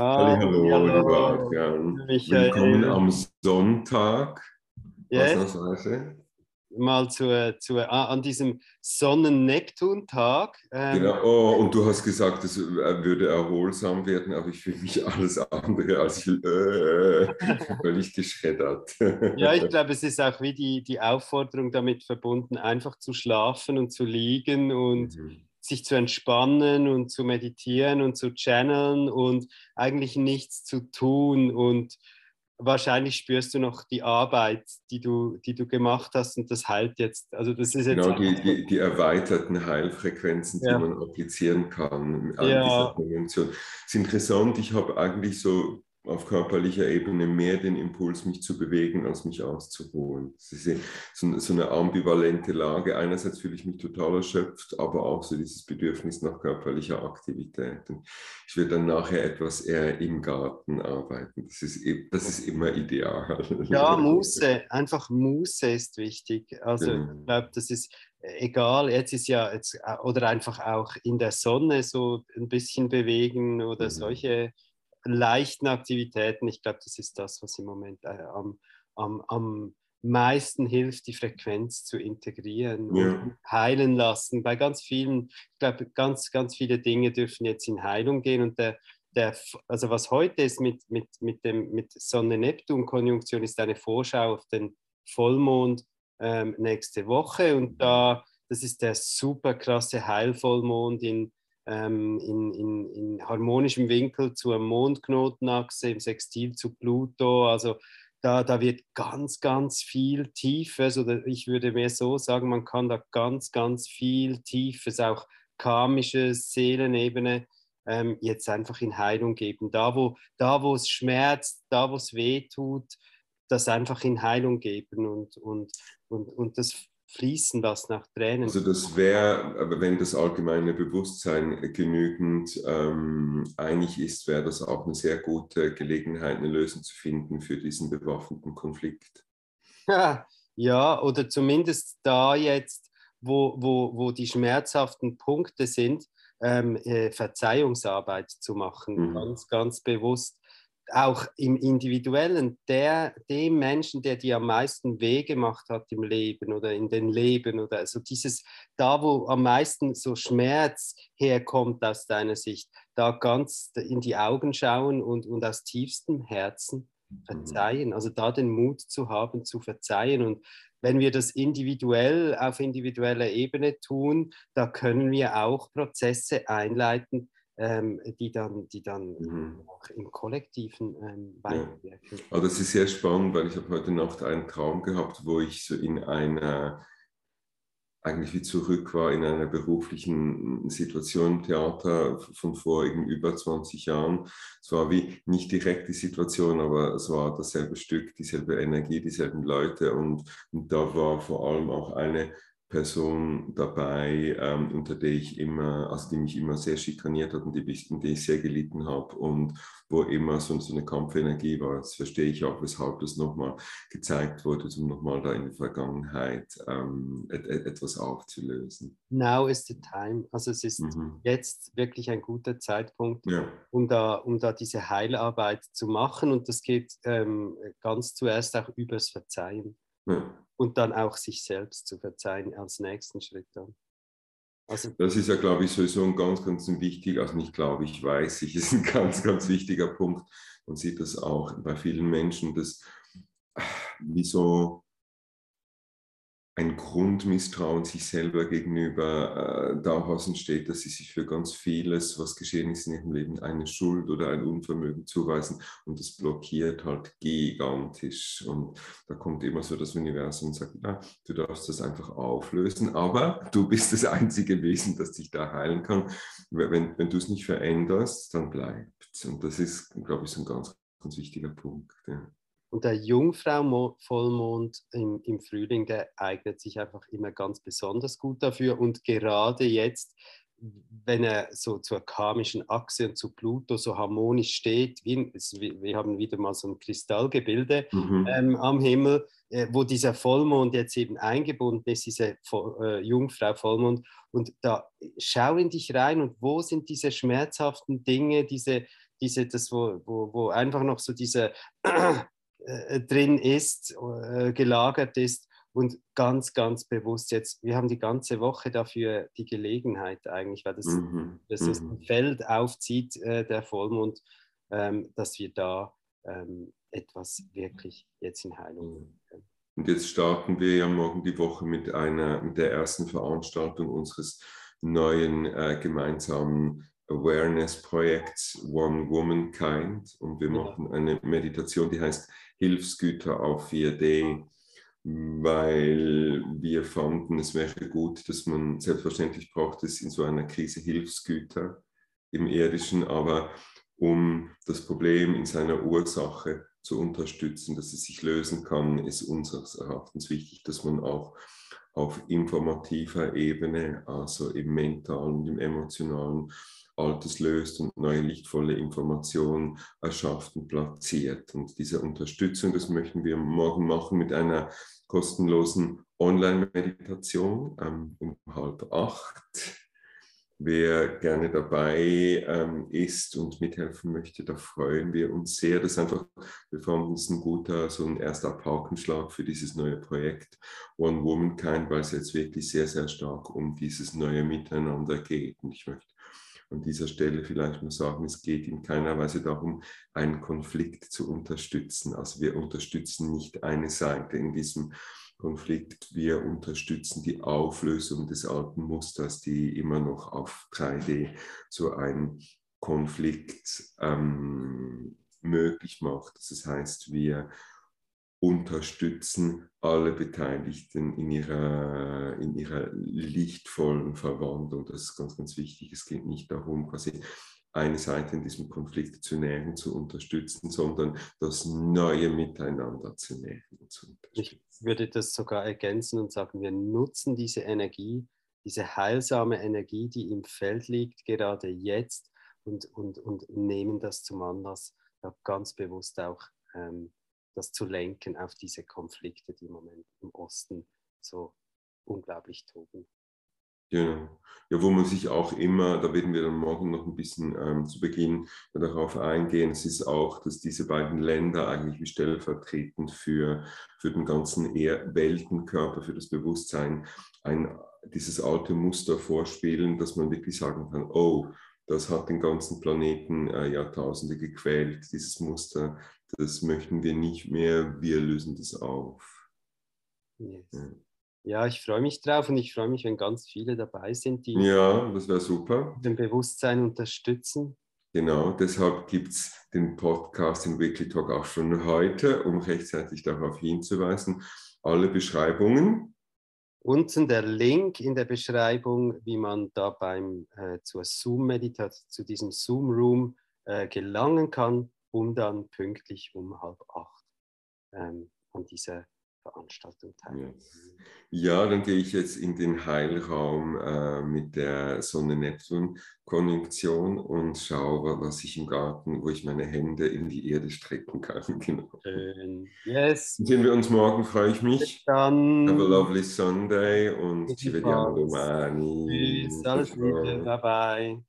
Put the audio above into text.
Hallo, lieber Adrian. Willkommen am Sonntag. Yes. Mal zu, zu, ah, an diesem Sonnen-Neptun-Tag. Ähm, genau, oh, und du hast gesagt, es würde erholsam werden, aber ich fühle mich alles andere als äh, völlig geschreddert. ja, ich glaube, es ist auch wie die, die Aufforderung damit verbunden, einfach zu schlafen und zu liegen und. Mhm sich zu entspannen und zu meditieren und zu channeln und eigentlich nichts zu tun und wahrscheinlich spürst du noch die Arbeit, die du, die du gemacht hast und das heilt jetzt. Also das ist jetzt genau, die, die, die erweiterten Heilfrequenzen, ja. die man applizieren kann an ja. dieser Konvention. Es ist interessant, ich habe eigentlich so auf körperlicher Ebene mehr den Impuls, mich zu bewegen, als mich auszuruhen. Es ist so eine ambivalente Lage. Einerseits fühle ich mich total erschöpft, aber auch so dieses Bedürfnis nach körperlicher Aktivität. Und ich werde dann nachher etwas eher im Garten arbeiten. Das ist, e, das ist immer ideal. Ja, Muße, einfach Muße ist wichtig. Also ja. ich glaube, das ist egal, jetzt ist ja, jetzt, oder einfach auch in der Sonne so ein bisschen bewegen oder mhm. solche leichten Aktivitäten. Ich glaube, das ist das, was im Moment äh, am, am, am meisten hilft, die Frequenz zu integrieren ja. und heilen lassen. Bei ganz vielen, ich glaube, ganz, ganz viele Dinge dürfen jetzt in Heilung gehen und der, der, also was heute ist mit, mit, mit, dem, mit Sonne-Neptun-Konjunktion, ist eine Vorschau auf den Vollmond ähm, nächste Woche und da, das ist der super krasse Heilvollmond in ähm, in, in, in harmonischem Winkel zur Mondknotenachse, im Sextil zu Pluto. Also da, da wird ganz, ganz viel Tiefes, oder ich würde mehr so sagen, man kann da ganz, ganz viel Tiefes, auch karmische Seelenebene, ähm, jetzt einfach in Heilung geben. Da, wo, da, es schmerzt, da, wo es weh tut, das einfach in Heilung geben und, und, und, und das fließen das nach Tränen. Also das wäre, wenn das allgemeine Bewusstsein genügend ähm, einig ist, wäre das auch eine sehr gute Gelegenheit, eine Lösung zu finden für diesen bewaffneten Konflikt. Ja, ja oder zumindest da jetzt, wo, wo, wo die schmerzhaften Punkte sind, ähm, äh, Verzeihungsarbeit zu machen, mhm. ganz, ganz bewusst auch im Individuellen, der, dem Menschen, der dir am meisten weh gemacht hat im Leben oder in den Leben oder so dieses, da wo am meisten so Schmerz herkommt aus deiner Sicht, da ganz in die Augen schauen und, und aus tiefstem Herzen mhm. verzeihen. Also da den Mut zu haben, zu verzeihen. Und wenn wir das individuell auf individueller Ebene tun, da können wir auch Prozesse einleiten, ähm, die dann, die dann mhm. auch im Kollektiven ähm, weiterwirken. Ja. Aber das ist sehr spannend, weil ich habe heute Nacht einen Traum gehabt, wo ich so in einer eigentlich wie zurück war in einer beruflichen Situation im Theater von vor über 20 Jahren. Es war wie nicht direkt die Situation, aber es war dasselbe Stück, dieselbe Energie, dieselben Leute und, und da war vor allem auch eine Person dabei, ähm, unter der ich immer, also die mich immer sehr schikaniert hat und die, in die ich sehr gelitten habe und wo immer so, so eine Kampfenergie war. Das verstehe ich auch, weshalb das nochmal gezeigt wurde, um nochmal da in der Vergangenheit ähm, et, etwas aufzulösen. Now is the time. Also es ist mhm. jetzt wirklich ein guter Zeitpunkt, ja. um, da, um da diese Heilarbeit zu machen und das geht ähm, ganz zuerst auch übers Verzeihen. Ja und dann auch sich selbst zu verzeihen als nächsten Schritt dann. Also, das ist ja, glaube ich, sowieso ein ganz, ganz wichtiger, also nicht glaube ich, weiß ich, ist ein ganz, ganz wichtiger Punkt. Man sieht das auch bei vielen Menschen, dass wie so ein Grundmisstrauen sich selber gegenüber äh, daraus entsteht, dass sie sich für ganz vieles, was geschehen ist in ihrem Leben, eine Schuld oder ein Unvermögen zuweisen und das blockiert halt gigantisch. Und da kommt immer so das Universum und sagt, na, du darfst das einfach auflösen, aber du bist das einzige Wesen, das dich da heilen kann. Wenn, wenn du es nicht veränderst, dann bleibt Und das ist, glaube ich, so ein ganz, ganz wichtiger Punkt. Ja. Und der Jungfrau-Vollmond im, im Frühling, der eignet sich einfach immer ganz besonders gut dafür. Und gerade jetzt, wenn er so zur karmischen Achse und zu Pluto so harmonisch steht, wie, wir haben wieder mal so ein Kristallgebilde mhm. ähm, am Himmel, äh, wo dieser Vollmond jetzt eben eingebunden ist, diese äh, Jungfrau Vollmond. Und da schau in dich rein und wo sind diese schmerzhaften Dinge, diese diese, das, wo, wo, wo einfach noch so diese äh, drin ist, äh, gelagert ist und ganz, ganz bewusst jetzt, wir haben die ganze Woche dafür die Gelegenheit eigentlich, weil das, mhm. das mhm. ein Feld aufzieht, äh, der Vollmond, ähm, dass wir da ähm, etwas wirklich jetzt in Heilung mhm. können. Und jetzt starten wir ja morgen die Woche mit einer, mit der ersten Veranstaltung unseres neuen äh, gemeinsamen Awareness-Projekts One Womankind. Und wir machen eine Meditation, die heißt Hilfsgüter auf 4D weil wir fanden, es wäre gut, dass man, selbstverständlich braucht es in so einer Krise Hilfsgüter im Irdischen, aber um das Problem in seiner Ursache zu unterstützen, dass es sich lösen kann, ist unseres Erachtens wichtig, dass man auch auf informativer Ebene, also im mentalen und im emotionalen, Altes löst und neue lichtvolle Informationen erschafft und platziert. Und diese Unterstützung, das möchten wir morgen machen mit einer kostenlosen Online-Meditation ähm, um halb acht. Wer gerne dabei ähm, ist und mithelfen möchte, da freuen wir uns sehr. Das ist einfach, wir fanden es ein guter, so ein erster Paukenschlag für dieses neue Projekt One Womankind, weil es jetzt wirklich sehr, sehr stark um dieses neue Miteinander geht. Und ich möchte an dieser Stelle vielleicht nur sagen, es geht in keiner Weise darum, einen Konflikt zu unterstützen. Also wir unterstützen nicht eine Seite in diesem Konflikt, wir unterstützen die Auflösung des alten Musters, die immer noch auf 3D so einen Konflikt ähm, möglich macht. Das heißt, wir unterstützen alle Beteiligten in ihrer, in ihrer lichtvollen Verwandlung. Das ist ganz, ganz wichtig. Es geht nicht darum, quasi eine Seite in diesem Konflikt zu nähren, zu unterstützen, sondern das neue Miteinander zu nähren. Zu ich würde das sogar ergänzen und sagen, wir nutzen diese Energie, diese heilsame Energie, die im Feld liegt, gerade jetzt und, und, und nehmen das zum Anlass, ganz bewusst auch ähm, das zu lenken auf diese Konflikte, die im Moment im Osten so unglaublich toben. Genau. Ja, wo man sich auch immer, da werden wir dann morgen noch ein bisschen ähm, zu Beginn darauf eingehen, es ist auch, dass diese beiden Länder eigentlich wie stellvertretend für, für den ganzen er Weltenkörper, für das Bewusstsein, ein, dieses alte Muster vorspielen, dass man wirklich sagen kann, oh, das hat den ganzen Planeten äh, Jahrtausende gequält, dieses Muster, das möchten wir nicht mehr, wir lösen das auf. Yes. Ja. Ja. ich freue mich drauf und ich freue mich, wenn ganz viele dabei sind, die ja, das wäre super. den Bewusstsein unterstützen. Genau, deshalb gibt es den Podcast in Weekly Talk auch schon heute, um rechtzeitig darauf hinzuweisen. Alle Beschreibungen. Unten der Link in der Beschreibung, wie man da beim äh, zur Zoom-Meditation, zu diesem Zoom-Room äh, gelangen kann um dann pünktlich um halb acht ähm, an dieser Veranstaltung teilnehmen. Ja. ja, dann gehe ich jetzt in den Heilraum äh, mit der Sonne-Neptun-Konjunktion und schaue, was ich im Garten, wo ich meine Hände in die Erde strecken kann. Genau. Schön. Yes. Sehen wir uns morgen, freue ich mich. Bis dann. Have a lovely Sunday und ci vediamo domani. Tschüss, alles Liebe, bye bye.